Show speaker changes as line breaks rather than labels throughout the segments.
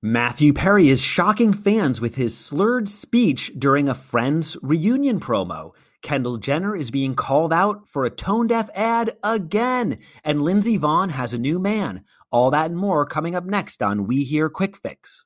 Matthew Perry is shocking fans with his slurred speech during a Friends reunion promo. Kendall Jenner is being called out for a tone deaf ad again, and Lindsey Vonn has a new man. All that and more coming up next on We Hear Quick Fix.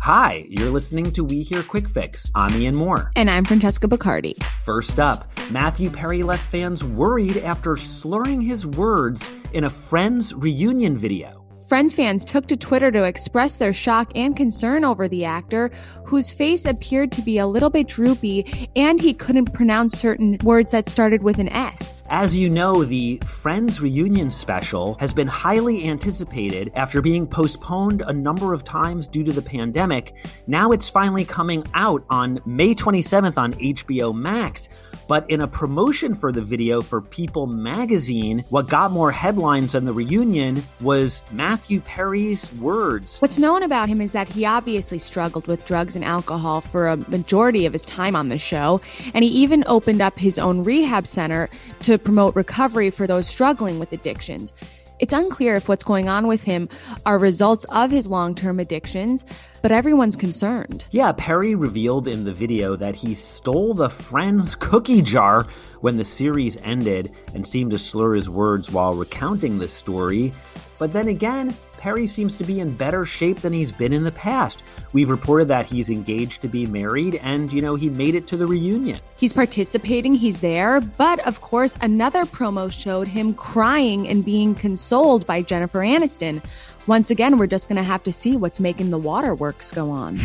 Hi, you're listening to We Hear Quick Fix. I'm Ian Mohr.
And I'm Francesca Bacardi.
First up, Matthew Perry left fans worried after slurring his words in a Friends reunion video.
Friends fans took to Twitter to express their shock and concern over the actor, whose face appeared to be a little bit droopy and he couldn't pronounce certain words that started with an S.
As you know, the Friends reunion special has been highly anticipated after being postponed a number of times due to the pandemic. Now it's finally coming out on May 27th on HBO Max. But in a promotion for the video for People magazine, what got more headlines than the reunion was Matthew Perry's words.
What's known about him is that he obviously struggled with drugs and alcohol for a majority of his time on the show, and he even opened up his own rehab center to promote recovery for those struggling with addictions. It's unclear if what's going on with him are results of his long term addictions, but everyone's concerned.
Yeah, Perry revealed in the video that he stole the Friends cookie jar when the series ended and seemed to slur his words while recounting the story. But then again, Perry seems to be in better shape than he's been in the past. We've reported that he's engaged to be married and, you know, he made it to the reunion.
He's participating, he's there, but of course, another promo showed him crying and being consoled by Jennifer Aniston. Once again, we're just going to have to see what's making the waterworks go on.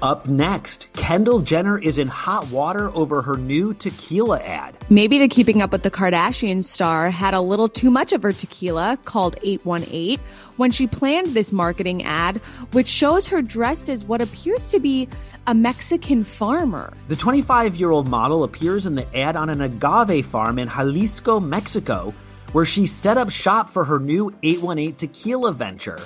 Up next, Kendall Jenner is in hot water over her new tequila ad.
Maybe the Keeping Up with the Kardashians star had a little too much of her tequila, called 818, when she planned this marketing ad, which shows her dressed as what appears to be a Mexican farmer.
The 25 year old model appears in the ad on an agave farm in Jalisco, Mexico, where she set up shop for her new 818 tequila venture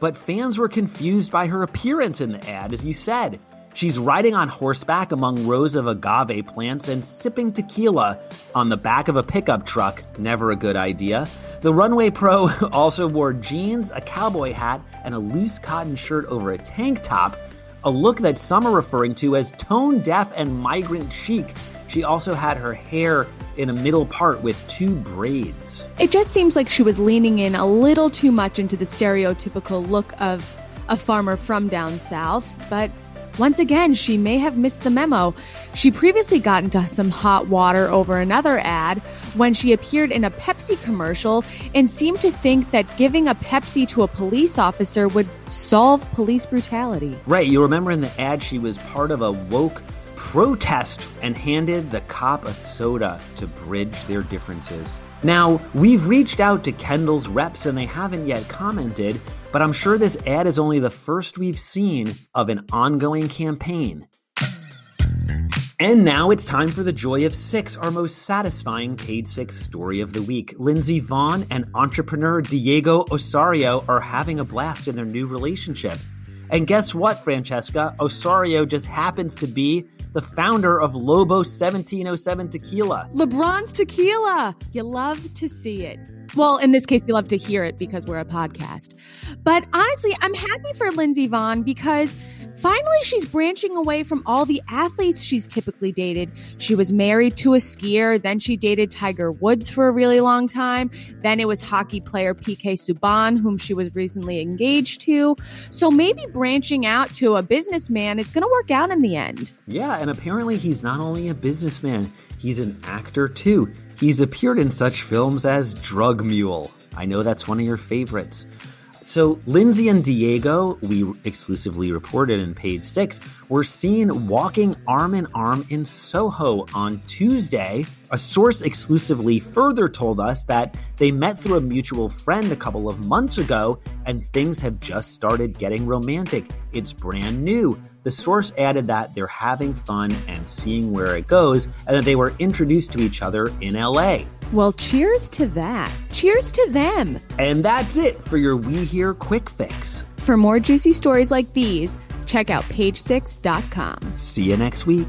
but fans were confused by her appearance in the ad, as you said. She's riding on horseback among rows of agave plants and sipping tequila on the back of a pickup truck. Never a good idea. The runway pro also wore jeans, a cowboy hat, and a loose cotton shirt over a tank top, a look that some are referring to as tone deaf and migrant chic. She also had her hair in a middle part with two braids.
It just seems like she was leaning in a little too much into the stereotypical look of a farmer from down south, but once again, she may have missed the memo. She previously got into some hot water over another ad when she appeared in a Pepsi commercial and seemed to think that giving a Pepsi to a police officer would solve police brutality.
Right, you remember in the ad she was part of a woke protest and handed the cop a soda to bridge their differences. Now, we've reached out to Kendall's reps and they haven't yet commented, but I'm sure this ad is only the first we've seen of an ongoing campaign. And now it's time for the Joy of Six, our most satisfying Page Six story of the week. Lindsey Vonn and entrepreneur Diego Osorio are having a blast in their new relationship. And guess what, Francesca? Osorio just happens to be the founder of Lobo 1707 Tequila.
LeBron's Tequila. You love to see it. Well, in this case, you love to hear it because we're a podcast. But honestly, I'm happy for Lindsey Vonn because finally she's branching away from all the athletes she's typically dated. She was married to a skier, then she dated Tiger Woods for a really long time. Then it was hockey player PK Subban, whom she was recently engaged to. So maybe branching out to a businessman is going to work out in the end.
Yeah, and apparently he's not only a businessman, he's an actor too. He's appeared in such films as Drug Mule. I know that's one of your favorites. So, Lindsey and Diego, we exclusively reported in page six, were seen walking arm in arm in Soho on Tuesday. A source exclusively further told us that they met through a mutual friend a couple of months ago and things have just started getting romantic. It's brand new. The source added that they're having fun and seeing where it goes, and that they were introduced to each other in LA.
Well, cheers to that. Cheers to them.
And that's it for your We Here Quick Fix.
For more juicy stories like these, check out page6.com.
See you next week.